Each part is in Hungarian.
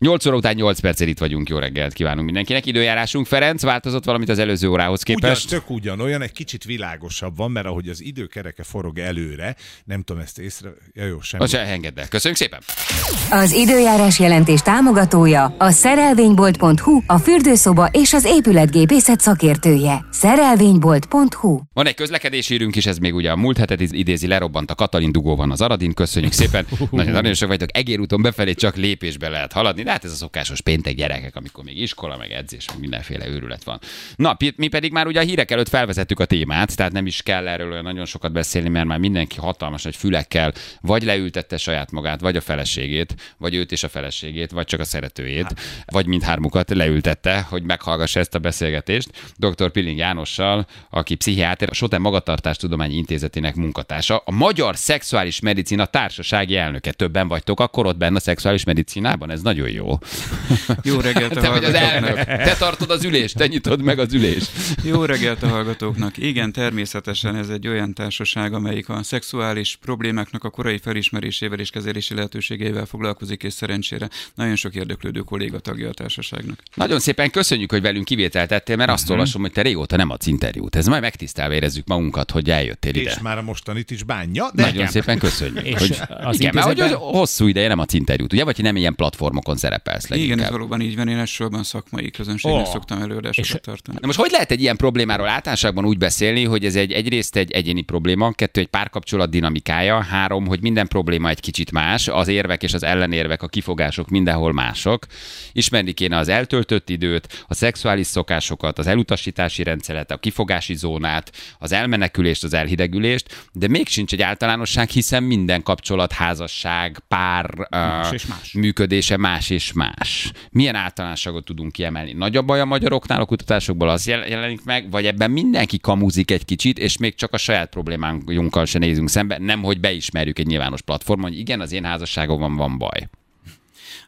8 óra után 8 perccel itt vagyunk, jó reggelt kívánunk mindenkinek. Időjárásunk, Ferenc, változott valamit az előző órához képest? Ugyan, tök ugyanolyan, egy kicsit világosabb van, mert ahogy az időkereke forog előre, nem tudom ezt észre... Ja, jó, semmi. Most engedd el. Köszönjük szépen. Az időjárás jelentés támogatója a szerelvénybolt.hu, a fürdőszoba és az épületgépészet szakértője. Szerelvénybolt.hu Van egy közlekedési írünk is, ez még ugye a múlt hetet idézi, lerobbant a Katalin dugó van az Aradin, köszönjük szépen. Nagyon aranyosak vagytok, egérúton befelé csak lépésbe lehet haladni, hát ez a szokásos péntek gyerekek, amikor még iskola, meg edzés, meg mindenféle őrület van. Na, mi pedig már ugye a hírek előtt felvezettük a témát, tehát nem is kell erről olyan nagyon sokat beszélni, mert már mindenki hatalmas nagy fülekkel vagy leültette saját magát, vagy a feleségét, vagy őt és a feleségét, vagy csak a szeretőjét, vagy mindhármukat leültette, hogy meghallgassa ezt a beszélgetést. Dr. Pilling Jánossal, aki pszichiáter, a Soten Magatartástudományi Intézetének munkatársa, a Magyar Szexuális Medicina Társasági elnöke. Többen vagytok akkor ott benne a szexuális medicinában? Ez nagyon jó. Jó reggelt a Te vagy az hallgatóknak. elnök. Te tartod az ülést, te nyitod meg az ülést. Jó reggelt a hallgatóknak. Igen, természetesen ez egy olyan társaság, amelyik a szexuális problémáknak a korai felismerésével és kezelési lehetőségeivel foglalkozik, és szerencsére nagyon sok érdeklődő kolléga tagja a társaságnak. Nagyon szépen köszönjük, hogy velünk kivételt tettél, mert azt olvasom, hogy te régóta nem adsz interjút. Ez majd megtisztelve érezzük magunkat, hogy eljöttél ide. És már a mostanit is bánja, de Nagyon szépen köszönjük. És hogy, az igen, mert hogy intézetben- hosszú ideje nem adsz interjút, ugye? Vagy hogy nem ilyen platformokon szerepelsz Igen, ez leginkább. valóban így van, én elsősorban szakmai közönségnek Ó. szoktam előadásokat És- tartani. Na most hogy lehet egy ilyen problémáról általánosságban úgy beszélni, hogy ez egy egyrészt egy egyéni probléma, kettő egy párkapcsolat dinamikája, három, hogy minden probléma egy kicsit más, az érvek és az ellenérvek, a kifogások mindenhol mások. Ismerni kéne az eltöltött időt, a szexuális szokásokat, az elutasítási rendszeret, a kifogási zónát, az elmenekülést, az elhidegülést, de még sincs egy általánosság, hiszen minden kapcsolat, házasság, pár más és más. működése más és más. Milyen általánosságot tudunk kiemelni? Nagy a baj a magyaroknál a kutatásokból az jel- jelenik meg, vagy ebben mindenki kamuzik egy kicsit, és még csak a saját problémánkkal se nézünk szembe, nem hogy beismerjük egy nyilvános platformon, hogy igen, az én házasságomban van baj.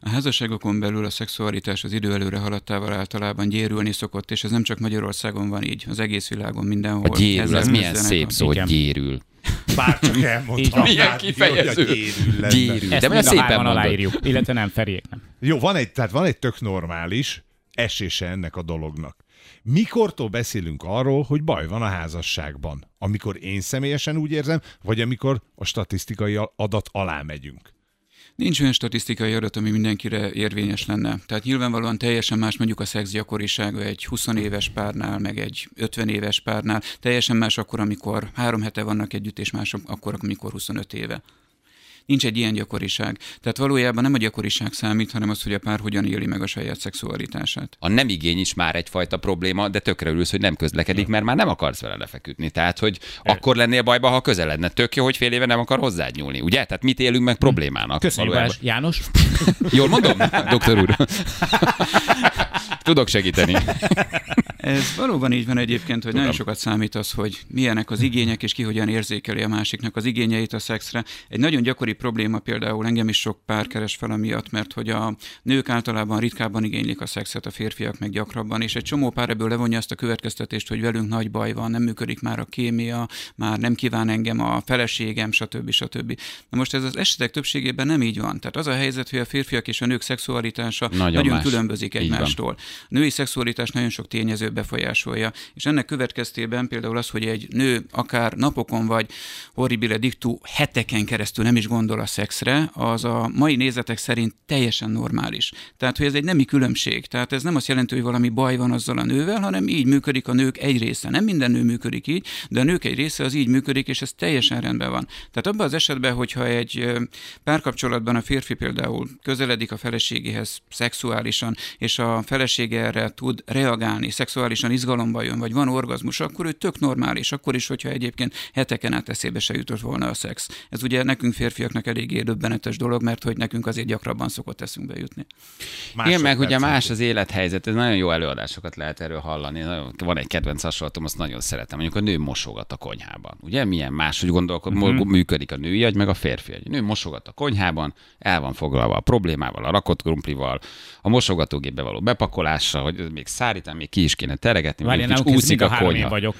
A házasságokon belül a szexualitás az idő előre haladtával általában gyérülni szokott, és ez nem csak Magyarországon van így, az egész világon mindenhol. A gyérül, az milyen szép szó, hogy Igen. gyérül. Bárcsak Így elmondtam. Milyen kifejező. Ezt De mind a szépen hárman mondod. aláírjuk, illetve nem, Feriék nem. Jó, van egy, tehát van egy tök normális esése ennek a dolognak. Mikortól beszélünk arról, hogy baj van a házasságban? Amikor én személyesen úgy érzem, vagy amikor a statisztikai adat alá megyünk? Nincs olyan statisztikai adat, ami mindenkire érvényes lenne. Tehát nyilvánvalóan teljesen más mondjuk a szex gyakorisága egy 20 éves párnál, meg egy 50 éves párnál. Teljesen más akkor, amikor három hete vannak együtt, és más akkor, amikor 25 éve. Nincs egy ilyen gyakoriság. Tehát valójában nem a gyakoriság számít, hanem az, hogy a pár hogyan éli meg a saját szexualitását. A nem igény is már egyfajta probléma, de tökre örülsz, hogy nem közlekedik, mert már nem akarsz vele lefeküdni. Tehát, hogy akkor lennél bajba, ha közeledne. Tök jó, hogy fél éve nem akar hozzád nyúlni. Ugye? Tehát mit élünk meg problémának? Köszönjük, valójában? Balázs. János. Jól mondom, doktor úr? Tudok segíteni. Ez valóban így van egyébként, hogy nagyon sokat számít az, hogy milyenek az igények, és ki hogyan érzékeli a másiknak az igényeit a szexre. Egy nagyon gyakori probléma például engem is sok pár keres fel amiatt, mert hogy a nők általában ritkábban igénylik a szexet, a férfiak meg gyakrabban, és egy csomó pár ebből levonja azt a következtetést, hogy velünk nagy baj van, nem működik már a kémia, már nem kíván engem a feleségem, stb. stb. Na most ez az esetek többségében nem így van. Tehát az a helyzet, hogy a férfiak és a nők szexualitása Nagyon nagyon, más. különbözik egymástól. A női szexualitás nagyon sok tényező befolyásolja, és ennek következtében például az, hogy egy nő akár napokon vagy horribile dictu heteken keresztül nem is gondol a szexre, az a mai nézetek szerint teljesen normális. Tehát, hogy ez egy nemi különbség. Tehát ez nem azt jelenti, hogy valami baj van azzal a nővel, hanem így működik a nők egy része. Nem minden nő működik így, de a nők egy része az így működik, és ez teljesen rendben van. Tehát abban az esetben, hogyha egy párkapcsolatban a férfi például közeledik a feleségéhez szexuálisan, és a felesége erre tud reagálni, szexuálisan izgalomba jön, vagy van orgazmus, akkor ő tök normális, akkor is, hogyha egyébként heteken át eszébe se jutott volna a szex. Ez ugye nekünk férfiaknak eléggé döbbenetes dolog, mert hogy nekünk azért gyakrabban szokott eszünkbe jutni. Igen, meg ugye más az élethelyzet, ez nagyon jó előadásokat lehet erről hallani. Nagyon, van egy kedvenc hasonlatom, azt nagyon szeretem. Mondjuk a nő mosogat a konyhában. Ugye milyen más, hogy gondolkod, uh-huh. működik a női agy, meg a férfi agy. A nő mosogat a konyhában, el van foglalva a problémával, a rakott krumplival, a mosogatógépbe való bepakolás, lássa, hogy még szárítani, még ki is kéne teregetni, Várjál, még ez úszik a a én konyha. vagyok.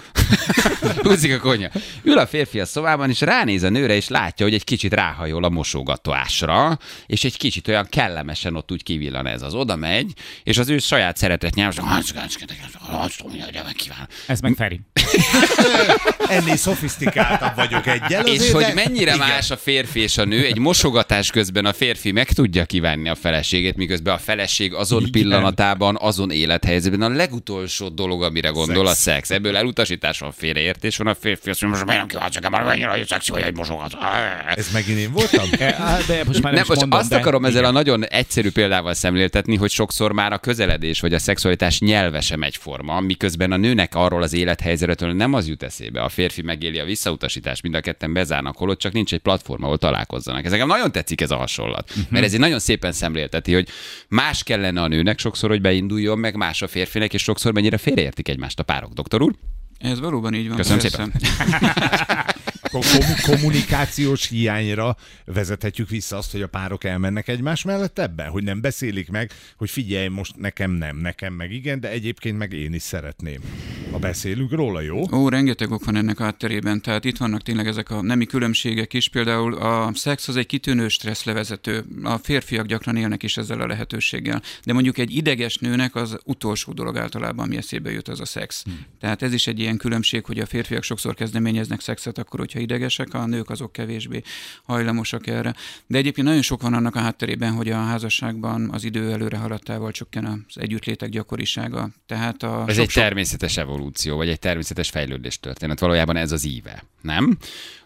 Úszik a konyha. Ül a férfi a szobában, és ránéz a nőre, és látja, hogy egy kicsit ráhajol a mosogatásra, és egy kicsit olyan kellemesen ott úgy kivillan ez az. Oda megy, és az ő saját szeretet nyelv, Ez meg Feri. Ennél szofisztikáltabb vagyok egyel. És hogy mennyire igen. más a férfi és a nő, egy mosogatás közben a férfi meg tudja kívánni a feleségét, miközben a feleség azon Igen. pillanatában, azon élethelyzetben a legutolsó dolog, amire gondol a Szex. Ebből elutasítás van, félreértés van a férfi, azt mondja, most miért nem kívánsz engem, már mennyire hogy szexi vagy egy mosogat. Ez megint én voltam? E, De most már nem, Nem, most mondom, azt de akarom ezzel igen. a nagyon egyszerű példával szemléltetni, hogy sokszor már a közeledés vagy a szexualitás nyelve sem egyforma, miközben a nőnek arról az élethelyzetről nem az jut eszébe. A férfi megéli a visszautasítást, mind a ketten bezárnak holott, csak nincs egy platform, ahol találkozzanak. Ez nekem nagyon tetszik ez a hasonlat, Mhm. mert ez egy nagyon szépen szemlélteti, hogy más kellene a nőnek sokszor, hogy beinduljon, meg más a férfinek, és sokszor mennyire félreértik egymást a párok. Doktor úr? Ez valóban így van. Köszönöm persze. Akkor kom- kommunikációs hiányra vezethetjük vissza azt, hogy a párok elmennek egymás mellett ebben? Hogy nem beszélik meg, hogy figyelj, most nekem nem, nekem meg igen, de egyébként meg én is szeretném. Ha beszélünk róla, jó? Ó, rengeteg ok van ennek átterében, tehát itt vannak tényleg ezek a nemi különbségek is, például a szex az egy kitűnő stresszlevezető, a férfiak gyakran élnek is ezzel a lehetőséggel, de mondjuk egy ideges nőnek az utolsó dolog általában, ami eszébe jut, az a szex. Hmm. Tehát ez is egy ilyen különbség, hogy a férfiak sokszor kezdeményeznek szexet akkor, hogyha idegesek, a nők azok kevésbé hajlamosak erre. De egyébként nagyon sok van annak a hátterében, hogy a házasságban az idő előre haladtával csökken az együttlétek gyakorisága. Tehát a Ez sok- egy természetes evolúció, vagy egy természetes fejlődés történet. Valójában ez az íve, nem?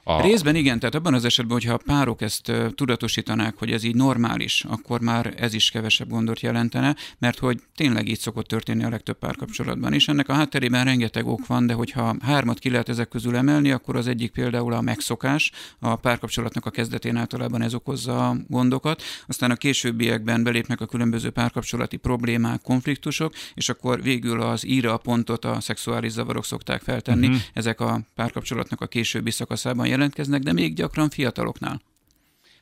A... Részben igen, tehát abban az esetben, hogyha a párok ezt tudatosítanák, hogy ez így normális, akkor már ez is kevesebb gondot jelentene, mert hogy tényleg így szokott történni a legtöbb párkapcsolatban is. Ennek a hátterében rengeteg ok van, de hogyha hármat ki lehet ezek közül emelni, akkor az egyik például a megszokás, a párkapcsolatnak a kezdetén általában ez okozza a gondokat, aztán a későbbiekben belépnek a különböző párkapcsolati problémák, konfliktusok, és akkor végül az íra a pontot a szexuális zavarok szokták feltenni. Uh-huh. Ezek a párkapcsolatnak a későbbi szakaszában jelentkeznek, de még gyakran fiataloknál.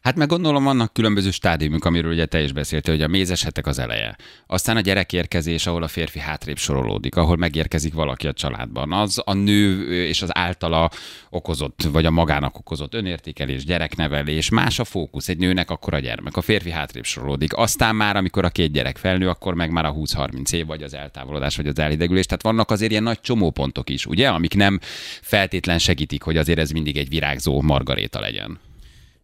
Hát meg gondolom vannak különböző stádiumok, amiről ugye te is beszéltél, hogy a mézes hetek az eleje. Aztán a gyerekérkezés, ahol a férfi hátrébb sorolódik, ahol megérkezik valaki a családban. Az a nő és az általa okozott, vagy a magának okozott önértékelés, gyereknevelés, más a fókusz. Egy nőnek akkor a gyermek, a férfi hátrébb sorolódik. Aztán már, amikor a két gyerek felnő, akkor meg már a 20-30 év, vagy az eltávolodás, vagy az elhidegülés. Tehát vannak azért ilyen nagy csomópontok is, ugye, amik nem feltétlen segítik, hogy azért ez mindig egy virágzó margaréta legyen.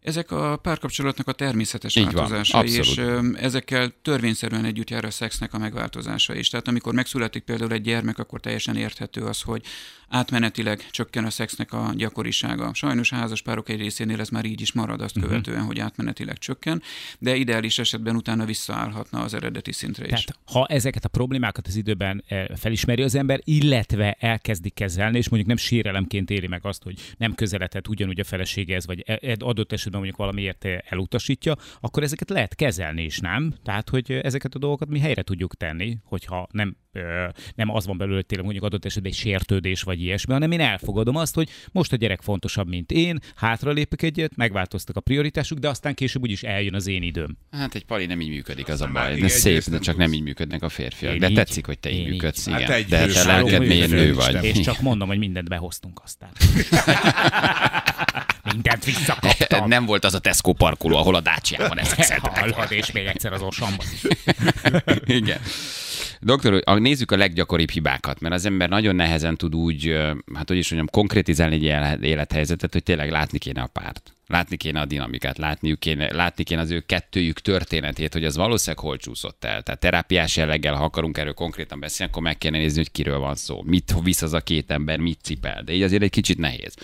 Ezek a párkapcsolatnak a természetes Így van, változásai, abszolút. és ö, ezekkel törvényszerűen együtt jár a szexnek a megváltozása is. Tehát amikor megszületik például egy gyermek, akkor teljesen érthető az, hogy átmenetileg csökken a szexnek a gyakorisága. Sajnos a házas párok egy részénél ez már így is marad azt Mhm. követően, hogy átmenetileg csökken, de ideális esetben utána visszaállhatna az eredeti szintre is. Tehát ha ezeket a problémákat az időben eh, felismeri az ember, illetve elkezdi kezelni, és mondjuk nem sérelemként éli meg azt, hogy nem közeledhet ugyanúgy a feleségehez, vagy e- e- adott esetben mondjuk valamiért elutasítja, akkor ezeket lehet kezelni is, nem? Tehát, hogy ezeket a dolgokat mi helyre tudjuk tenni, hogyha nem, ö, nem az van belőle tényleg mondjuk adott esetben egy sértődés vagy ilyesmi, hanem én elfogadom azt, hogy most a gyerek fontosabb, mint én, hátralépek egyet, megváltoztak a prioritásuk, de aztán később úgyis eljön az én időm. Hát egy pali nem így működik, az a már baj. Ez szép, de csak nem így működnek a férfiak. Én De így. tetszik, hogy te így Én így. működsz, Hát igen. egy De te lelked nő vagy. És csak mondom, hogy mindent behoztunk aztán. mindent visszakaptam. Nem volt az a Tesco parkoló, ahol a Dacia-ban ezek szedtek. Hallod, és még egyszer az osamban. Igen. Doktor, úr, nézzük a leggyakoribb hibákat, mert az ember nagyon nehezen tud úgy, hát hogy is mondjam, konkrétizálni egy élet- élethelyzetet, hogy tényleg látni kéne a párt. Látni kéne a dinamikát, látniuk kéne, látni kéne az ő kettőjük történetét, hogy az valószínűleg hol csúszott el. Tehát terápiás jelleggel, ha akarunk erről konkrétan beszélni, akkor meg kéne nézni, hogy kiről van szó. Mit visz az a két ember, mit cipel. De így azért egy kicsit nehéz.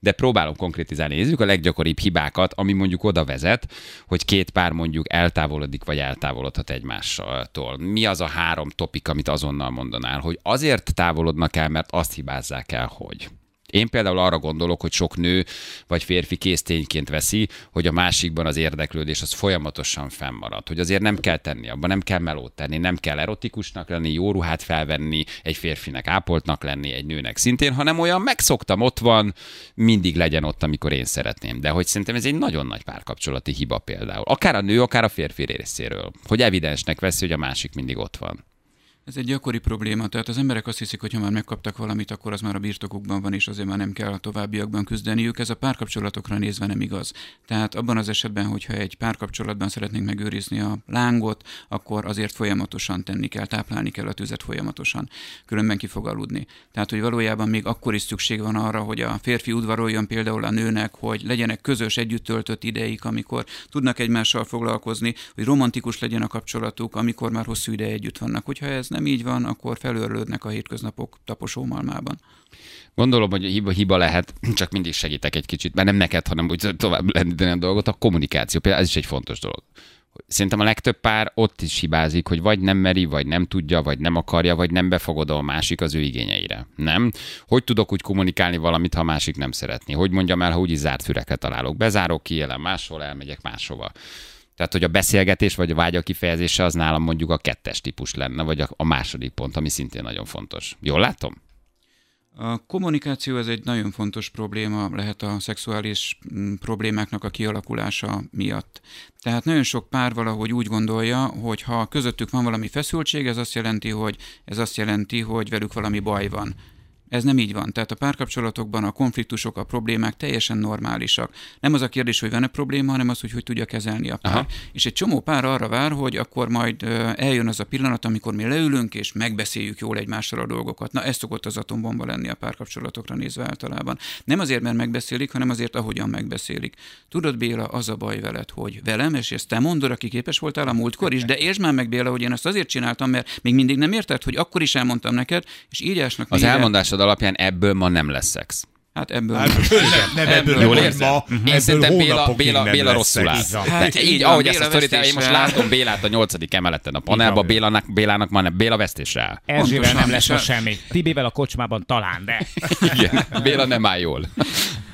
De próbálom konkrétizálni. Nézzük a leggyakoribb hibákat, ami mondjuk oda vezet, hogy két pár mondjuk eltávolodik, vagy eltávolodhat egymástól. Mi az a három topik, amit azonnal mondanál, hogy azért távolodnak el, mert azt hibázzák el, hogy. Én például arra gondolok, hogy sok nő vagy férfi késztényként veszi, hogy a másikban az érdeklődés az folyamatosan fennmarad. Hogy azért nem kell tenni, abban nem kell melót tenni, nem kell erotikusnak lenni, jó ruhát felvenni, egy férfinek ápoltnak lenni, egy nőnek szintén, hanem olyan megszoktam, ott van, mindig legyen ott, amikor én szeretném. De hogy szerintem ez egy nagyon nagy párkapcsolati hiba például. Akár a nő, akár a férfi részéről. Hogy evidensnek veszi, hogy a másik mindig ott van. Ez egy gyakori probléma, tehát az emberek azt hiszik, hogy ha már megkaptak valamit, akkor az már a birtokukban van, és azért már nem kell a továbbiakban küzdeniük. Ez a párkapcsolatokra nézve nem igaz. Tehát abban az esetben, hogyha egy párkapcsolatban szeretnénk megőrizni a lángot, akkor azért folyamatosan tenni kell, táplálni kell a tüzet folyamatosan, különben ki fog aludni. Tehát, hogy valójában még akkor is szükség van arra, hogy a férfi udvaroljon például a nőnek, hogy legyenek közös együtt töltött ideik, amikor tudnak egymással foglalkozni, hogy romantikus legyen a kapcsolatuk, amikor már hosszú ideje együtt vannak. Hogyha ez nem így van, akkor felőrlődnek a hétköznapok taposómalmában. Gondolom, hogy hiba, hiba lehet, csak mindig segítek egy kicsit, mert nem neked, hanem úgy tovább lendíteni a dolgot, a kommunikáció. Például ez is egy fontos dolog. Szerintem a legtöbb pár ott is hibázik, hogy vagy nem meri, vagy nem tudja, vagy nem akarja, vagy nem befogadó a másik az ő igényeire. Nem? Hogy tudok úgy kommunikálni valamit, ha a másik nem szeretni? Hogy mondjam el, ha úgyis zárt fürekre találok? Bezárok, kiélem máshol, elmegyek máshova. Tehát, hogy a beszélgetés vagy a vágya kifejezése az nálam mondjuk a kettes típus lenne, vagy a, a második pont, ami szintén nagyon fontos. Jól látom? A kommunikáció ez egy nagyon fontos probléma lehet a szexuális mm, problémáknak a kialakulása miatt. Tehát nagyon sok pár valahogy úgy gondolja, hogy ha közöttük van valami feszültség, ez azt jelenti, hogy ez azt jelenti, hogy velük valami baj van. Ez nem így van. Tehát a párkapcsolatokban a konfliktusok, a problémák teljesen normálisak. Nem az a kérdés, hogy van-e probléma, hanem az, hogy hogy tudja kezelni a pár. Aha. És egy csomó pár arra vár, hogy akkor majd eljön az a pillanat, amikor mi leülünk, és megbeszéljük jól egymással a dolgokat. Na, ez szokott az atombomba lenni a párkapcsolatokra nézve általában. Nem azért, mert megbeszélik, hanem azért, ahogyan megbeszélik. Tudod, Béla, az a baj veled, hogy velem, és ezt te mondod, aki képes voltál a múltkor is, de értsd már meg, Béla, hogy én ezt azért csináltam, mert még mindig nem érted, hogy akkor is elmondtam neked, és így ásnak Az elmondásod alapján ebből ma nem lesz szex. Hát ebből Hát, nem, nem ebből, Jól nem érzem? ma, Én ebből szerintem Béla, Béla, nem Béla rosszul áll. Hát így így, van, ahogy Béla ezt a sztorit, én most látom Bélát a nyolcadik emeleten a panelban. Bélának, Bélának már nem, Béla vesztésre áll. Erzsével nem lesz semmi. Tibével a kocsmában talán, de Igen, Béla nem áll jól.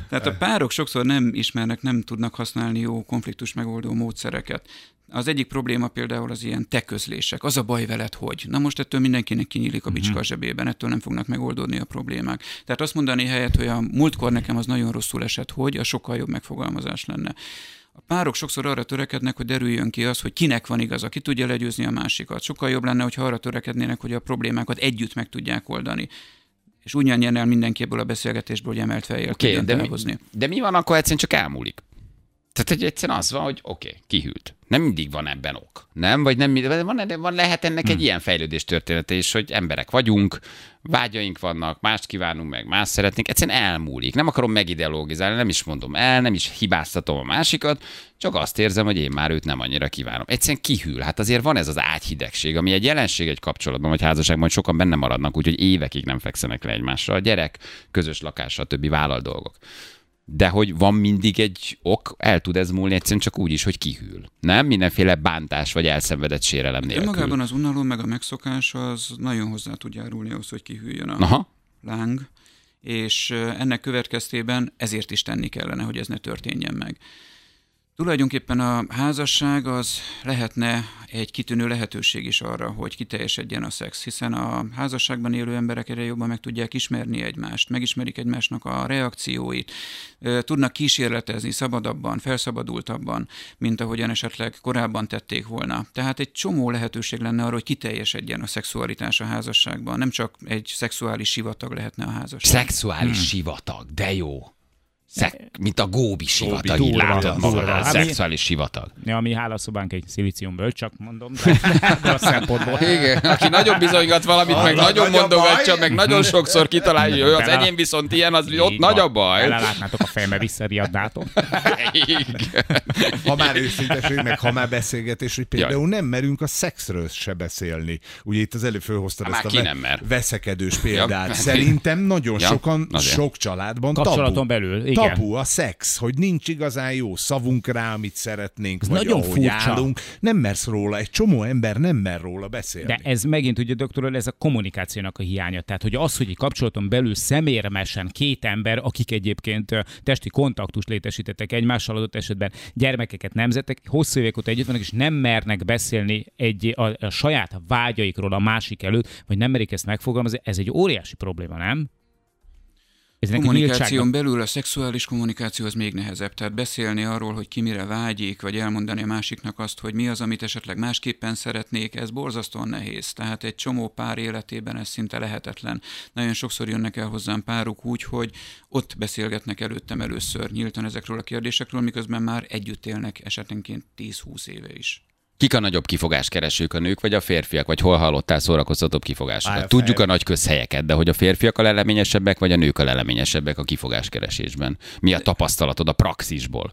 Tehát a párok sokszor nem ismernek, nem tudnak használni jó konfliktus megoldó módszereket. Az egyik probléma például az ilyen te közlések. Az a baj veled, hogy. Na most ettől mindenkinek kinyílik a bicska a zsebében, ettől nem fognak megoldódni a problémák. Tehát azt mondani helyett, hogy a múltkor nekem az nagyon rosszul esett, hogy, a sokkal jobb megfogalmazás lenne. A párok sokszor arra törekednek, hogy derüljön ki az, hogy kinek van igaza, ki tudja legyőzni a másikat. Sokkal jobb lenne, hogyha arra törekednének, hogy a problémákat együtt meg tudják oldani. És úgy nyerjen el mindenki ebből a beszélgetésből, hogy emelt fejjel tudjon de, mi, de mi van akkor egyszerűen csak elmúlik? Tehát egy egyszerűen az van, hogy oké, okay, kihűlt. Nem mindig van ebben ok. Nem? Vagy nem, de van, van lehet ennek egy ilyen fejlődés története is, hogy emberek vagyunk, vágyaink vannak, mást kívánunk meg, más szeretnénk, egyszerűen elmúlik. Nem akarom megideologizálni, nem is mondom el, nem is hibáztatom a másikat, csak azt érzem, hogy én már őt nem annyira kívánom. Egyszerűen kihűl. Hát azért van ez az ágyhidegség, ami egy jelenség egy kapcsolatban vagy házasságban, hogy sokan benne maradnak, úgyhogy évekig nem fekszenek le egymással. A gyerek, közös lakás, stb. vállal dolgok. De hogy van mindig egy ok, el tud ez múlni egyszerűen csak úgy is, hogy kihűl. Nem? Mindenféle bántás vagy elszenvedett sérelem nélkül. Önmagában az unalom meg a megszokás az nagyon hozzá tud járulni ahhoz, hogy kihűljön a Aha. láng, és ennek következtében ezért is tenni kellene, hogy ez ne történjen meg. Tulajdonképpen a házasság az lehetne egy kitűnő lehetőség is arra, hogy kiteljesedjen a szex, hiszen a házasságban élő emberek egyre jobban meg tudják ismerni egymást, megismerik egymásnak a reakcióit, tudnak kísérletezni szabadabban, felszabadultabban, mint ahogyan esetleg korábban tették volna. Tehát egy csomó lehetőség lenne arra, hogy kiteljesedjen a szexualitás a házasságban, nem csak egy szexuális sivatag lehetne a házasság. Szexuális hmm. sivatag, de jó. Szek, mint a Góbi sivatag, így durva, látod magad, a szexuális sivatag. Ja, a mi hálaszobánk egy szilíciumből, csak mondom, de, de a szempontból. Igen, aki nagyon bizonygat valamit, meg nagyon mondogatja, baj. meg nagyon sokszor kitalálja, hogy az enyém viszont ilyen, az ott Így nagy a baj. Belelátnátok a fejembe, visszariadnátok. Igen. Ha már őszinteség, meg ha már beszélgetés, hogy például nem merünk a szexről se beszélni. Ugye itt az előbb fölhoztad ezt a veszekedős példát. Szerintem nagyon sokan, sok családban Kapcsolaton belül, igen. Tabu a szex, hogy nincs igazán jó szavunk rá, amit szeretnénk, Ez vagy nagyon ahogy furcsa. állunk. Nem mersz róla, egy csomó ember nem mer róla beszélni. De ez megint ugye, doktor, ez a kommunikációnak a hiánya. Tehát, hogy az, hogy egy kapcsolaton belül szemérmesen két ember, akik egyébként testi kontaktust létesítettek egymással adott esetben, gyermekeket nemzetek, hosszú évek óta együtt vannak, és nem mernek beszélni egy, a, a saját vágyaikról a másik előtt, vagy nem merik ezt megfogalmazni, ez egy óriási probléma, nem? Ez kommunikáción belül a szexuális kommunikáció az még nehezebb. Tehát beszélni arról, hogy ki mire vágyik, vagy elmondani a másiknak azt, hogy mi az, amit esetleg másképpen szeretnék, ez borzasztóan nehéz. Tehát egy csomó pár életében ez szinte lehetetlen. Nagyon sokszor jönnek el hozzám párok úgy, hogy ott beszélgetnek előttem először nyíltan ezekről a kérdésekről, miközben már együtt élnek esetenként 10-20 éve is. Kik a nagyobb kifogáskeresők, a nők vagy a férfiak? Vagy hol hallottál szórakoztatóbb kifogásokat? Tudjuk a nagy közhelyeket, de hogy a férfiak a leleményesebbek, vagy a nők a leleményesebbek a kifogáskeresésben? Mi a tapasztalatod a praxisból?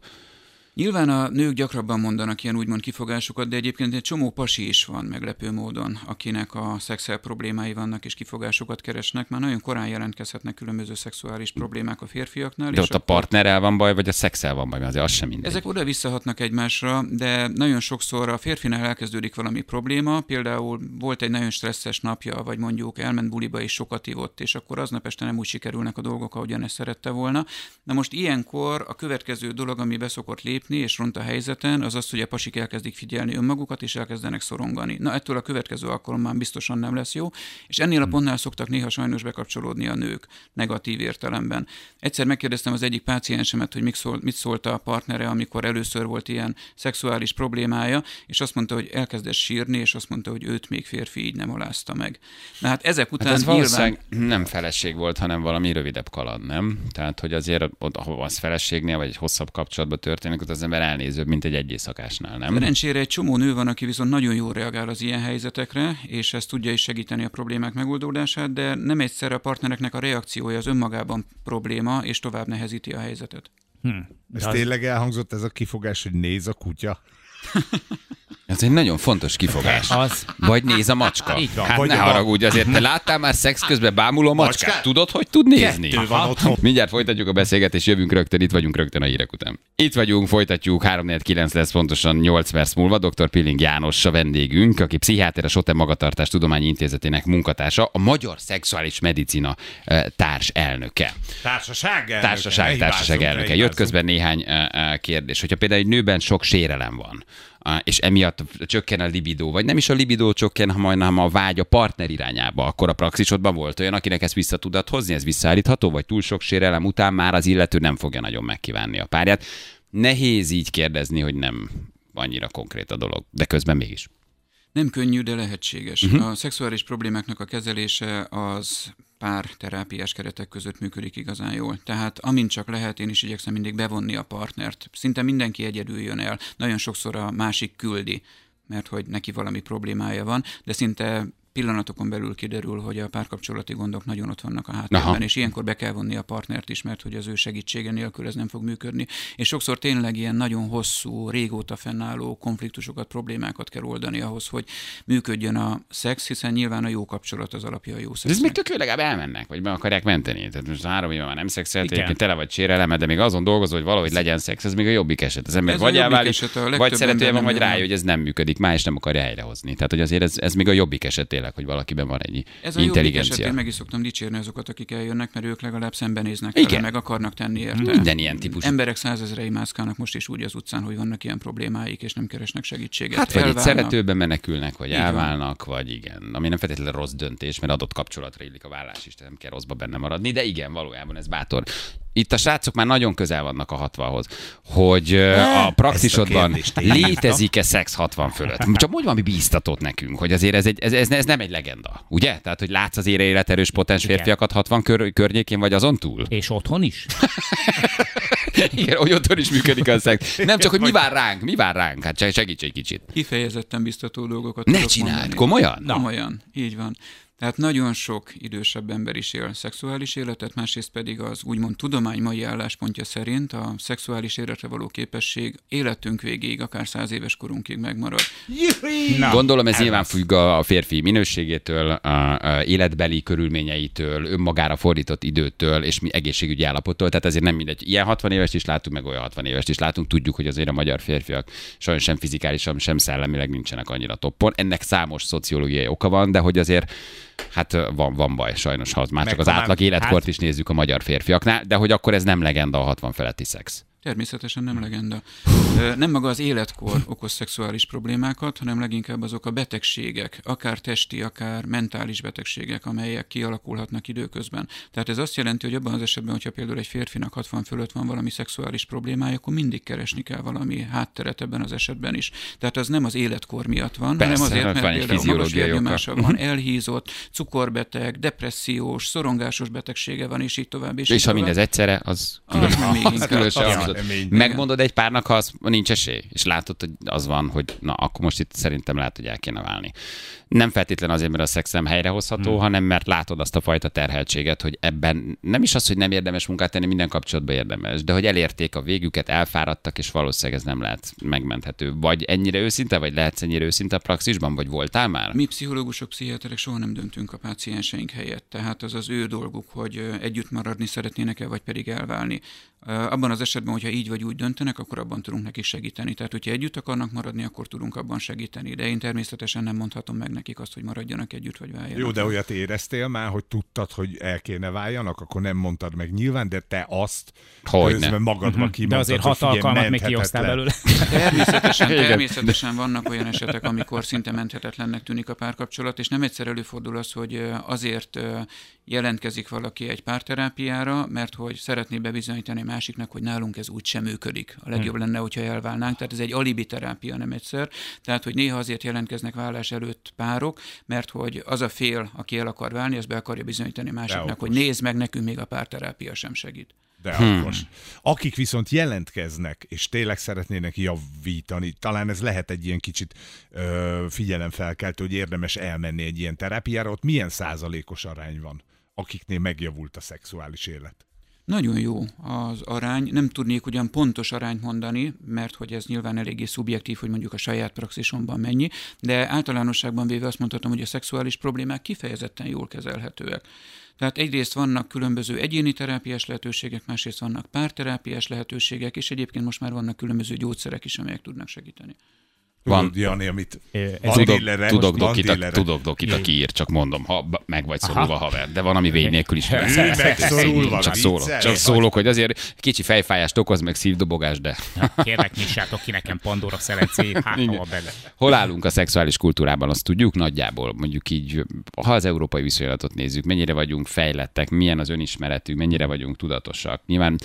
Nyilván a nők gyakrabban mondanak ilyen úgymond kifogásokat, de egyébként egy csomó pasi is van meglepő módon, akinek a szexuál problémái vannak és kifogásokat keresnek. Már nagyon korán jelentkezhetnek különböző szexuális problémák a férfiaknál. De ott a partnerrel van baj, vagy a szexel van baj, mert azért az sem mindegy. ezek oda visszahatnak egymásra, de nagyon sokszor a férfinál elkezdődik valami probléma, például volt egy nagyon stresszes napja, vagy mondjuk elment buliba és sokat ivott, és akkor aznap este nem úgy sikerülnek a dolgok, ahogyan ezt szerette volna. Na most ilyenkor a következő dolog, ami beszokott lépni, és ront a helyzeten, az az, hogy a pasik elkezdik figyelni önmagukat, és elkezdenek szorongani. Na ettől a következő alkalommal biztosan nem lesz jó, és ennél a pontnál szoktak néha sajnos bekapcsolódni a nők negatív értelemben. Egyszer megkérdeztem az egyik páciensemet, hogy mit, szól, mit szólt a partnere, amikor először volt ilyen szexuális problémája, és azt mondta, hogy elkezdett sírni, és azt mondta, hogy őt még férfi így nem alázta meg. Na hát ezek után Hát ez nyilván... nem feleség volt, hanem valami rövidebb kaland, nem? Tehát, hogy azért, ott, ahol az feleségnél, vagy egy hosszabb kapcsolatban történik, ott az ember elnézőbb, mint egy egyészakásnál, nem? Szerencsére egy csomó nő van, aki viszont nagyon jól reagál az ilyen helyzetekre, és ez tudja is segíteni a problémák megoldódását, de nem egyszer a partnereknek a reakciója az önmagában probléma, és tovább nehezíti a helyzetet. Hm. Ez az- tényleg elhangzott ez a kifogás, hogy néz a kutya? Ez egy nagyon fontos kifogás. Az. Vagy néz a macska. Így van. Hát Vagy ne a- haragudj, azért te láttál már szex közben bámuló macskát? Macskát? Tudod, hogy tud nézni? Kettő van otthon. Mindjárt folytatjuk a beszélgetést, jövünk rögtön, itt vagyunk rögtön a hírek után. Itt vagyunk, folytatjuk, 349 lesz pontosan 8 perc múlva. Dr. Pilling János a vendégünk, aki pszichiáter, a Sote Magatartás Tudományi Intézetének munkatársa, a Magyar Szexuális Medicina eh, társ elnöke. Társaság elnöke. Társaság, társaság elnöke. Jött közben néhány eh, eh, kérdés. Hogyha például egy nőben sok sérelem van, és emiatt csökken a libidó, vagy nem is a libidó csökken, hanem a vágy a partner irányába, akkor a praxisodban volt olyan, akinek ezt vissza tudod hozni, ez visszaállítható, vagy túl sok sérelem után már az illető nem fogja nagyon megkívánni a párját. Nehéz így kérdezni, hogy nem annyira konkrét a dolog, de közben mégis. Nem könnyű, de lehetséges. Uh-huh. A szexuális problémáknak a kezelése az pár terápiás keretek között működik igazán jól. Tehát amint csak lehet, én is igyekszem mindig bevonni a partnert. Szinte mindenki egyedül jön el. Nagyon sokszor a másik küldi, mert hogy neki valami problémája van, de szinte pillanatokon belül kiderül, hogy a párkapcsolati gondok nagyon ott vannak a háttérben, Aha. és ilyenkor be kell vonni a partnert is, mert hogy az ő segítsége nélkül ez nem fog működni. És sokszor tényleg ilyen nagyon hosszú, régóta fennálló konfliktusokat, problémákat kell oldani ahhoz, hogy működjön a szex, hiszen nyilván a jó kapcsolat az alapja a jó De ez még tök jó, legalább elmennek, vagy be akarják menteni. Tehát most három éve már nem szexelt, egyébként tele vagy séreleme, de még azon dolgozol, hogy valahogy legyen szex, ez még a jobbik eset. Az ember Ez a vagy elválik, eset, a legtöbb vagy szeretője van, vagy jön rájön, hogy ez nem működik, már és nem akarja helyrehozni. Tehát, hogy azért ez, ez még a jobbik eset tényleg, hogy valakiben van egy Ez a intelligencia. esetén meg is szoktam dicsérni azokat, akik eljönnek, mert ők legalább szembenéznek Igen. vele, meg akarnak tenni érte. Minden ilyen típusú. Emberek százezrei mászkálnak most is úgy az utcán, hogy vannak ilyen problémáik, és nem keresnek segítséget. Hát vagy egy szeretőben menekülnek, vagy van. elválnak, vagy igen. Ami nem feltétlenül rossz döntés, mert adott kapcsolatra illik a vállás is, nem kell rosszba benne maradni, de igen, valójában ez bátor. Itt a srácok már nagyon közel vannak a 60-hoz, hogy a praxisodban létezik-e szex 60 fölött. Csak mondj valami bíztatót nekünk, hogy azért ez, egy, ez, ez, ez nem egy legenda, ugye? Tehát, hogy látsz az ére életerős potens férfiakat 60 kör, környékén, vagy azon túl? És otthon is? Igen, hogy otthon is működik a szex. Nem csak, hogy mi vár ránk, mi vár ránk, hát seg- segíts egy kicsit. Kifejezetten biztató dolgokat Ne csináld, mondani. komolyan? Na. Komolyan, így van. Tehát nagyon sok idősebb ember is él szexuális életet, másrészt pedig az úgymond tudomány mai álláspontja szerint a szexuális életre való képesség életünk végéig, akár száz éves korunkig megmarad. Na, Gondolom ez nyilván függ a férfi minőségétől, a, a életbeli körülményeitől, önmagára fordított időtől és mi egészségügyi állapottól. Tehát ezért nem mindegy. Ilyen 60 évest is látunk, meg olyan 60 évest is látunk. Tudjuk, hogy azért a magyar férfiak sajnos sem fizikálisan, sem szellemileg nincsenek annyira toppon. Ennek számos szociológiai oka van, de hogy azért Hát van, van baj sajnos, ha az már Meg csak az átlag életkort hát- is nézzük a magyar férfiaknál, de hogy akkor ez nem legenda a 60 feletti szex. Természetesen nem legenda. Nem maga az életkor okoz szexuális problémákat, hanem leginkább azok a betegségek, akár testi, akár mentális betegségek, amelyek kialakulhatnak időközben. Tehát ez azt jelenti, hogy abban az esetben, hogyha például egy férfinak 60 fölött van valami szexuális problémája, akkor mindig keresni kell valami hátteret ebben az esetben is. Tehát az nem az életkor miatt van, Persze, hanem azért, mert van például magas vérnyomása van, elhízott, cukorbeteg, depressziós, szorongásos betegsége van, és így tovább. És, És így ha tovább. mindez egyszerre, az Az már még az inkább. különösen Ja, hangzott. kemény. Megmondod egy párnak, ha az nincs esély, és látod, hogy az van, hogy na, akkor most itt szerintem lehet, hogy el kéne válni. Nem feltétlen azért, mert a szex nem helyrehozható, hmm. hanem mert látod azt a fajta terheltséget, hogy ebben nem is az, hogy nem érdemes munkát tenni, minden kapcsolatban érdemes, de hogy elérték a végüket, elfáradtak, és valószínűleg ez nem lehet megmenthető. Vagy ennyire őszinte, vagy lehetsz ennyire őszinte a praxisban, vagy voltál már? Mi pszichológusok, pszichiáterek soha nem döntünk a pácienseink helyett, tehát az az ő dolguk, hogy együtt maradni szeretnének-e, vagy pedig elválni. Abban az esetben, hogyha így vagy úgy döntenek, akkor abban tudunk nekik segíteni. Tehát, hogyha együtt akarnak maradni, akkor tudunk abban segíteni. De én természetesen nem mondhatom meg nekik azt, hogy maradjanak együtt, vagy váljanak. Jó, de olyat éreztél már, hogy tudtad, hogy el kéne váljanak, akkor nem mondtad meg nyilván, de te azt Hogyne. közben magadba kimondtad, De azért hogy hat alkalmat még menthetetlen. belőle. Természetesen, természetesen vannak olyan esetek, amikor szinte menthetetlennek tűnik a párkapcsolat, és nem egyszer előfordul az, hogy azért jelentkezik valaki egy párterápiára, mert hogy szeretné bebizonyítani másiknak, hogy nálunk ez úgy sem működik. A legjobb lenne, hogyha elválnánk. Tehát ez egy alibi terápia, nem egyszer. Tehát, hogy néha azért jelentkeznek vállás előtt párok, mert hogy az a fél, aki el akar válni, az be akarja bizonyítani másiknak, hogy nézd meg, nekünk még a párterápia sem segít. De hmm. okos. Akik viszont jelentkeznek, és tényleg szeretnének javítani, talán ez lehet egy ilyen kicsit ö, figyelemfelkeltő, hogy érdemes elmenni egy ilyen terápiára, ott milyen százalékos arány van, akiknél megjavult a szexuális élet? Nagyon jó az arány. Nem tudnék ugyan pontos arányt mondani, mert hogy ez nyilván eléggé szubjektív, hogy mondjuk a saját praxisomban mennyi, de általánosságban véve azt mondhatom, hogy a szexuális problémák kifejezetten jól kezelhetőek. Tehát egyrészt vannak különböző egyéni terápiás lehetőségek, másrészt vannak párterápiás lehetőségek, és egyébként most már vannak különböző gyógyszerek is, amelyek tudnak segíteni. Van. Tudod, Jani, amit van Tudok, dillere, tudok, most van dokit, a, dillere. tudok dokit, aki ír, csak mondom, ha meg vagy szorulva haver, de van, ami vény nélkül is. Megszorulva, Csak szólok, csak szólok, hogy azért kicsi fejfájást okoz, meg szívdobogás, de Kérlek, nyissátok ki nekem Pandora szerencét, hát ha van benne. hol állunk a szexuális kultúrában, azt tudjuk nagyjából, mondjuk így, ha az európai viszonylatot nézzük, mennyire vagyunk fejlettek, milyen az önismeretünk, mennyire vagyunk tudatosak. Nyilván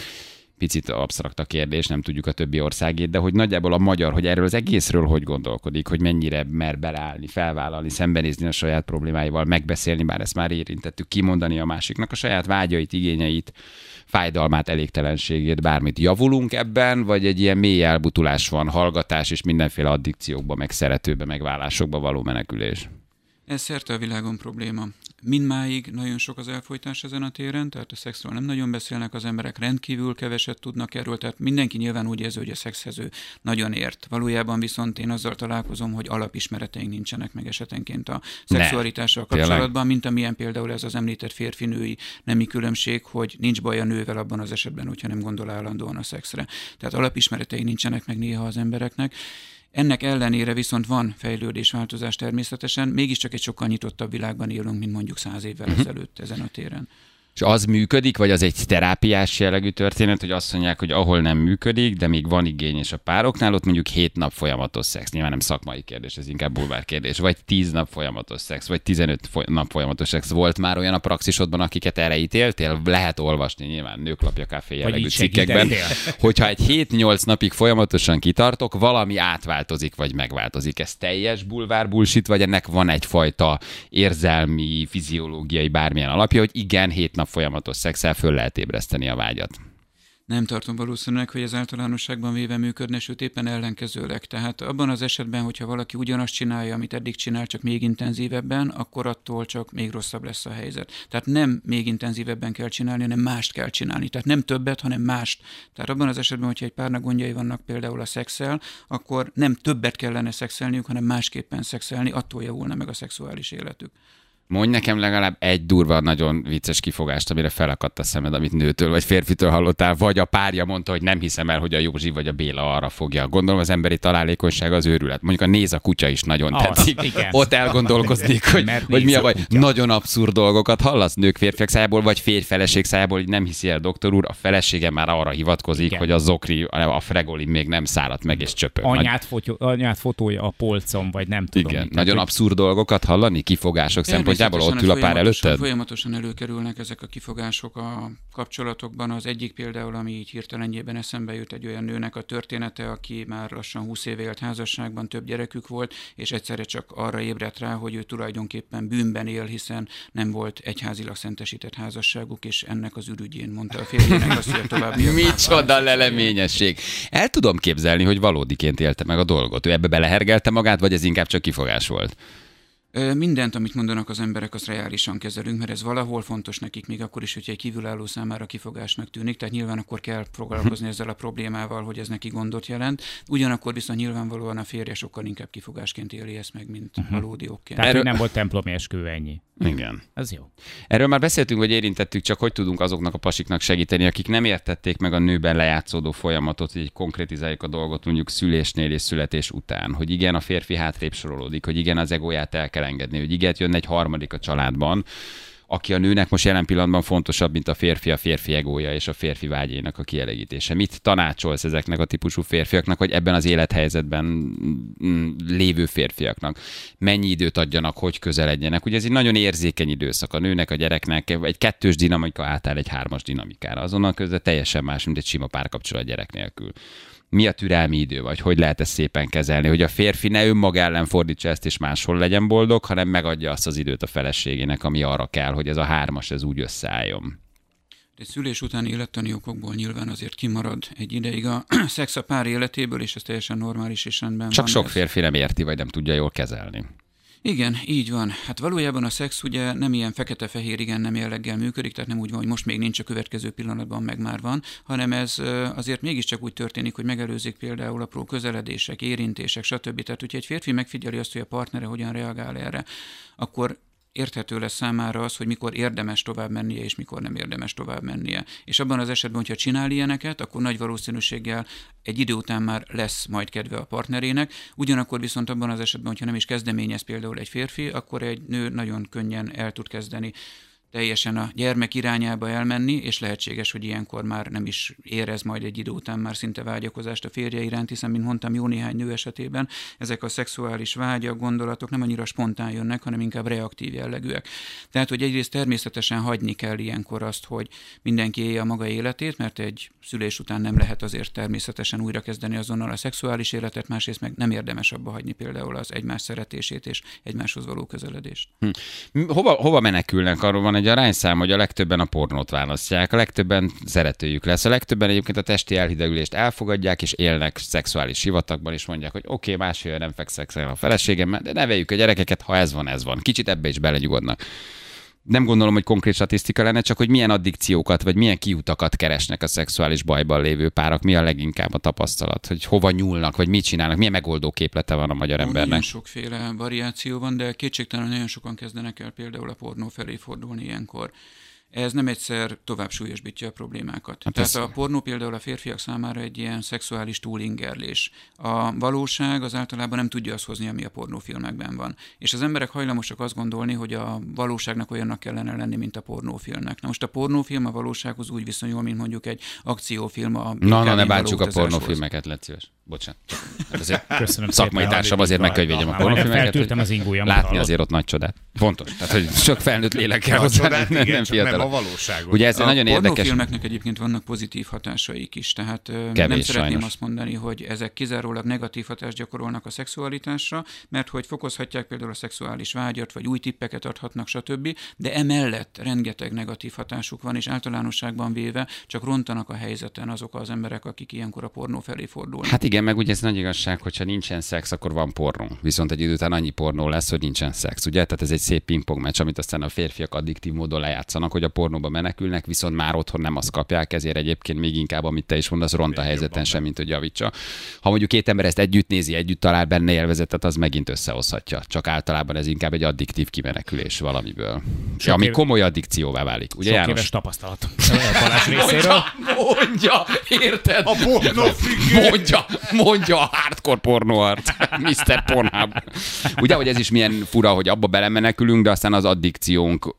picit absztrakt a kérdés, nem tudjuk a többi országét, de hogy nagyjából a magyar, hogy erről az egészről hogy gondolkodik, hogy mennyire mer beleállni, felvállalni, szembenézni a saját problémáival, megbeszélni, bár ezt már érintettük, kimondani a másiknak a saját vágyait, igényeit, fájdalmát, elégtelenségét, bármit. Javulunk ebben, vagy egy ilyen mély elbutulás van, hallgatás és mindenféle addikciókba, meg szeretőbe, meg vállásokba való menekülés? Ez szerte a világon probléma. Mindmáig nagyon sok az elfolytás ezen a téren, tehát a szexről nem nagyon beszélnek az emberek, rendkívül keveset tudnak erről, tehát mindenki nyilván úgy érzi, hogy a szexhez ő nagyon ért. Valójában viszont én azzal találkozom, hogy alapismereteink nincsenek meg esetenként a szexualitással Tényleg? kapcsolatban, mint amilyen például ez az említett férfi-női nemi különbség, hogy nincs baj a nővel abban az esetben, hogyha nem gondol állandóan a szexre. Tehát alapismeretei nincsenek meg néha az embereknek. Ennek ellenére viszont van fejlődés, változás természetesen, mégiscsak egy sokkal nyitottabb világban élünk, mint mondjuk száz évvel uh-huh. ezelőtt ezen a téren. És az működik, vagy az egy terápiás jellegű történet, hogy azt mondják, hogy ahol nem működik, de még van igény, és a pároknál ott mondjuk hét nap folyamatos szex. Nyilván nem szakmai kérdés, ez inkább bulvár kérdés. Vagy tíz nap folyamatos szex, vagy 15 foly- nap folyamatos szex. Volt már olyan a praxisodban, akiket erre ítéltél? Lehet olvasni nyilván nőklapja kávé jellegű cikkekben. Hogyha egy 7-8 napig folyamatosan kitartok, valami átváltozik, vagy megváltozik. Ez teljes bulvár bullshit, vagy ennek van egyfajta érzelmi, fiziológiai bármilyen alapja, hogy igen, hét nap folyamatos szexel föl lehet ébreszteni a vágyat. Nem tartom valószínűleg, hogy ez általánosságban véve működne, sőt éppen ellenkezőleg. Tehát abban az esetben, hogyha valaki ugyanazt csinálja, amit eddig csinál, csak még intenzívebben, akkor attól csak még rosszabb lesz a helyzet. Tehát nem még intenzívebben kell csinálni, hanem mást kell csinálni. Tehát nem többet, hanem mást. Tehát abban az esetben, hogyha egy párnak gondjai vannak például a szexel, akkor nem többet kellene szexelniük, hanem másképpen szexelni, attól javulna meg a szexuális életük. Mondj nekem legalább egy durva, nagyon vicces kifogást, amire felakadt a szemed, amit nőtől vagy férfitől hallottál, vagy a párja mondta, hogy nem hiszem el, hogy a Józsi vagy a Béla arra fogja. Gondolom az emberi találékonyság az őrület. Mondjuk a néz a kutya is nagyon Az, tetszik. igen. Ott elgondolkoznék, hogy, Mert hogy mi a baj. kutya. Nagyon abszurd dolgokat hallasz nők férfiak szájából, vagy férj feleség szájából, hogy nem hiszi el doktor úr, a felesége már arra hivatkozik, Igen. hogy a zokri, a fregoli még nem száradt meg és csöpög. Anyát, fotyó, anyát fotója a polcon, vagy nem tudom. igen, mit. nagyon Tehát, abszurd dolgokat hallani, kifogások szempontjából ott Természetesen, ül a pár folyamatosan- előtted? Folyamatosan előkerülnek ezek a kifogások a kapcsolatokban. Az egyik például, ami így hirtelenjében eszembe jut egy olyan nőnek a története, aki már lassan 20 éve élt házasságban, több gyerekük volt, és egyszerre csak arra ébredt rá, hogy ő tulajdonképpen bűnben él, hiszen nem volt egyházilag szentesített házasságuk, és ennek az ürügyén mondta a férjének azt, hogy a további Micsoda leleményesség. El tudom képzelni, hogy valódiként élte meg a dolgot. Ő ebbe belehergelte magát, vagy ez inkább csak kifogás volt? Mindent, amit mondanak az emberek, azt reálisan kezelünk, mert ez valahol fontos nekik, még akkor is, hogyha egy kívülálló számára kifogásnak tűnik, tehát nyilván akkor kell foglalkozni ezzel a problémával, hogy ez neki gondot jelent. Ugyanakkor viszont nyilvánvalóan a férje sokkal inkább kifogásként éli ezt meg, mint valódi okként. Tehát Erről- nem volt templomi esküvő, ennyi. Igen. Ez jó. Erről már beszéltünk, vagy érintettük, csak hogy tudunk azoknak a pasiknak segíteni, akik nem értették meg a nőben lejátszódó folyamatot, hogy konkrétizáljuk a dolgot mondjuk szülésnél és születés után, hogy igen, a férfi hátrébb sorolódik, hogy igen, az egóját el kell engedni, hogy igen, jön egy harmadik a családban, aki a nőnek most jelen pillanatban fontosabb, mint a férfi, a férfi egója és a férfi vágyének a kielégítése. Mit tanácsolsz ezeknek a típusú férfiaknak, hogy ebben az élethelyzetben mm, lévő férfiaknak mennyi időt adjanak, hogy közeledjenek? Ugye ez egy nagyon érzékeny időszak a nőnek, a gyereknek, egy kettős dinamika átáll egy hármas dinamikára. Azonnal közben teljesen más, mint egy sima párkapcsolat gyerek nélkül mi a türelmi idő, vagy hogy lehet ezt szépen kezelni, hogy a férfi ne önmaga ellen fordítsa ezt, és máshol legyen boldog, hanem megadja azt az időt a feleségének, ami arra kell, hogy ez a hármas, ez úgy összeálljon. De szülés utáni élettani okokból nyilván azért kimarad egy ideig a szex a pár életéből, és ez teljesen normális és rendben Csak van. sok Ez- férfi nem érti, vagy nem tudja jól kezelni. Igen, így van. Hát valójában a szex ugye nem ilyen fekete-fehér igen nem jelleggel működik, tehát nem úgy van, hogy most még nincs a következő pillanatban, meg már van, hanem ez azért mégiscsak úgy történik, hogy megelőzik például apró közeledések, érintések, stb. Tehát, hogyha egy férfi megfigyeli azt, hogy a partnere hogyan reagál erre, akkor érthető lesz számára az, hogy mikor érdemes tovább mennie, és mikor nem érdemes tovább mennie. És abban az esetben, hogyha csinál ilyeneket, akkor nagy valószínűséggel egy idő után már lesz majd kedve a partnerének. Ugyanakkor viszont abban az esetben, hogyha nem is kezdeményez például egy férfi, akkor egy nő nagyon könnyen el tud kezdeni teljesen a gyermek irányába elmenni, és lehetséges, hogy ilyenkor már nem is érez majd egy idő után már szinte vágyakozást a férje iránt, hiszen, mint mondtam, jó néhány nő esetében ezek a szexuális vágyak, gondolatok nem annyira spontán jönnek, hanem inkább reaktív jellegűek. Tehát, hogy egyrészt természetesen hagyni kell ilyenkor azt, hogy mindenki élje a maga életét, mert egy szülés után nem lehet azért természetesen újra kezdeni azonnal a szexuális életet, másrészt meg nem érdemes abba hagyni például az egymás szeretését és egymáshoz való közeledést. Hm. Hova, hova menekülnek? Arról van egy arányszám, hogy a legtöbben a pornót választják, a legtöbben szeretőjük lesz, a legtöbben egyébként a testi elhidegülést elfogadják, és élnek szexuális sivatagban, és mondják, hogy oké, okay, másfél nem fekszek a feleségemmel, de neveljük a gyerekeket, ha ez van, ez van. Kicsit ebbe is belenyugodnak. Nem gondolom, hogy konkrét statisztika lenne, csak hogy milyen addikciókat, vagy milyen kiutakat keresnek a szexuális bajban lévő párok, mi a leginkább a tapasztalat, hogy hova nyúlnak, vagy mit csinálnak, milyen megoldó képlete van a magyar Ó, embernek. Nagyon sokféle variáció van, de kétségtelen nagyon sokan kezdenek el például a pornó felé fordulni ilyenkor. Ez nem egyszer tovább súlyosbítja a problémákat. Hát Tehát ez- a pornó például a férfiak számára egy ilyen szexuális túlingerlés. A valóság az általában nem tudja azt hozni, ami a pornófilmekben van. És az emberek hajlamosak azt gondolni, hogy a valóságnak olyannak kellene lenni, mint a pornófilmnek. Na most a pornófilm a valósághoz úgy viszonyul, mint mondjuk egy akciófilm a Na, na, ne bántsuk a pornófilmeket, szíves. Bocsánat. Hát azért Köszönöm szakmai szépen. társam azért meg kell, hogy védjem a pornófilmeket. hogy az ingójamat, Látni azért ott nagy csodát. Fontos. Tehát, hogy sok felnőtt lélek kell A hozzá, nem, nem nem a valóságot. Ugye ez A nagyon érdekes. pornófilmeknek egyébként vannak pozitív hatásaik is, tehát ö, nem Kevés, szeretném sajnos. azt mondani, hogy ezek kizárólag negatív hatást gyakorolnak a szexualitásra, mert hogy fokozhatják például a szexuális vágyat, vagy új tippeket adhatnak, stb. De emellett rengeteg negatív hatásuk van, és általánosságban véve csak rontanak a helyzeten azok az emberek, akik ilyenkor a pornó felé fordulnak. Hát igen, meg ugye ez nagy igazság, hogyha nincsen szex, akkor van pornó. Viszont egy idő után annyi pornó lesz, hogy nincsen szex, ugye? Tehát ez egy szép pingpong meccs, amit aztán a férfiak addiktív módon lejátszanak, hogy a pornóba menekülnek, viszont már otthon nem azt kapják, ezért egyébként még inkább, amit te is mondasz, ront a helyzeten sem, mint hogy javítsa. Ha mondjuk két ember ezt együtt nézi, együtt talál benne élvezetet, az megint összehozhatja. Csak általában ez inkább egy addiktív kimenekülés valamiből. Sok ami komoly addikcióvá válik. Ugye Sok János? éves tapasztalat Balázs részéről. Mondja, érted? A pornófüggő. Mondja, mondja a hardcore pornóart, Mr. Pornhub. Ugye, hogy ez is milyen fura, hogy abba belemenekülünk, de aztán az addikciónk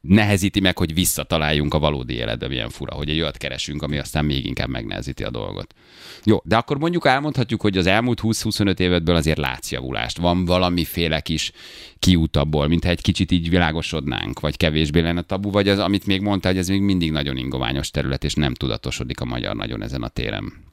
nehezíti meg, hogy visszataláljunk a valódi életbe, milyen fura, hogy egy olyat keresünk, ami aztán még inkább megnehezíti a dolgot. Jó, de akkor mondjuk elmondhatjuk, hogy az elmúlt 20-25 évedből azért látsz javulást. Van valamiféle kis kiút abból, mintha egy kicsit így világosodnánk, vagy kevésbé lenne tabu, vagy az, amit még mondta, hogy ez még mindig nagyon ingoványos terület, és nem tudatosodik a magyar nagyon ezen a téren.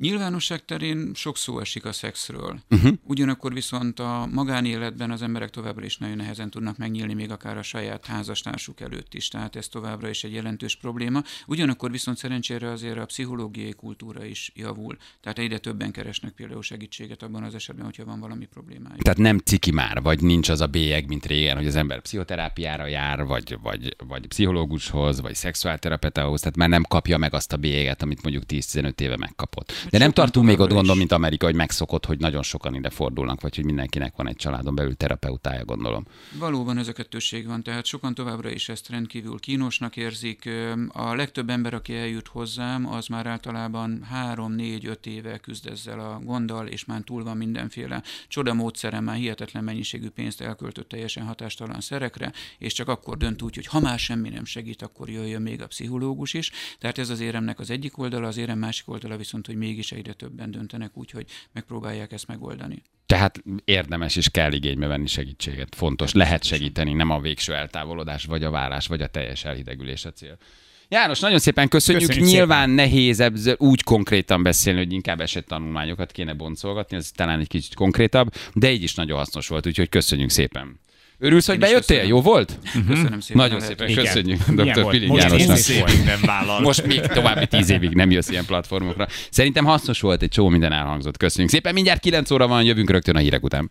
Nyilvánosság terén sok szó esik a szexről. Uh-huh. Ugyanakkor viszont a magánéletben az emberek továbbra is nagyon nehezen tudnak megnyílni, még akár a saját házastársuk előtt is. Tehát ez továbbra is egy jelentős probléma. Ugyanakkor viszont szerencsére azért a pszichológiai kultúra is javul. Tehát egyre többen keresnek például segítséget abban az esetben, hogyha van valami problémájuk. Tehát nem ciki már, vagy nincs az a bélyeg, mint régen, hogy az ember pszichoterápiára jár, vagy, vagy, vagy pszichológushoz, vagy szexuálterapeutához, tehát már nem kapja meg azt a bélyeget, amit mondjuk 10-15 éve megkapott. De nem tartunk még ott gondolom, mint Amerika, hogy megszokott, hogy nagyon sokan ide fordulnak, vagy hogy mindenkinek van egy családon belül terapeutája, gondolom. Valóban ez a kettősség van, tehát sokan továbbra is ezt rendkívül kínosnak érzik. A legtöbb ember, aki eljut hozzám, az már általában 3-4-5 éve küzd ezzel a gonddal, és már túl van mindenféle csoda módszeren, már hihetetlen mennyiségű pénzt elköltött teljesen hatástalan szerekre, és csak akkor dönt úgy, hogy ha már semmi nem segít, akkor jöjjön még a pszichológus is. Tehát ez az éremnek az egyik oldala, az érem másik oldala viszont, hogy mégis egyre többen döntenek úgy, hogy megpróbálják ezt megoldani. Tehát érdemes és kell igénybe venni segítséget. Fontos, lehet segíteni, nem a végső eltávolodás, vagy a várás, vagy a teljes elhidegülés a cél. János, nagyon szépen köszönjük. Köszönjük Nyilván nehéz ezzel úgy konkrétan beszélni, hogy inkább esettanulmányokat kéne boncolgatni, ez talán egy kicsit konkrétabb, de így is nagyon hasznos volt, úgyhogy köszönjük szépen. Örülsz, hogy bejöttél? köszönöm. Jó volt? Köszönöm szépen. Nagyon a szépen lehetőséget. köszönjük dr. Piling Most Jánosnak. nem vállal. Most még további tíz évig nem jössz ilyen platformokra. Szerintem hasznos volt, egy csomó minden elhangzott. Köszönjük szépen. Mindjárt 9 óra van, jövünk rögtön a hírek után.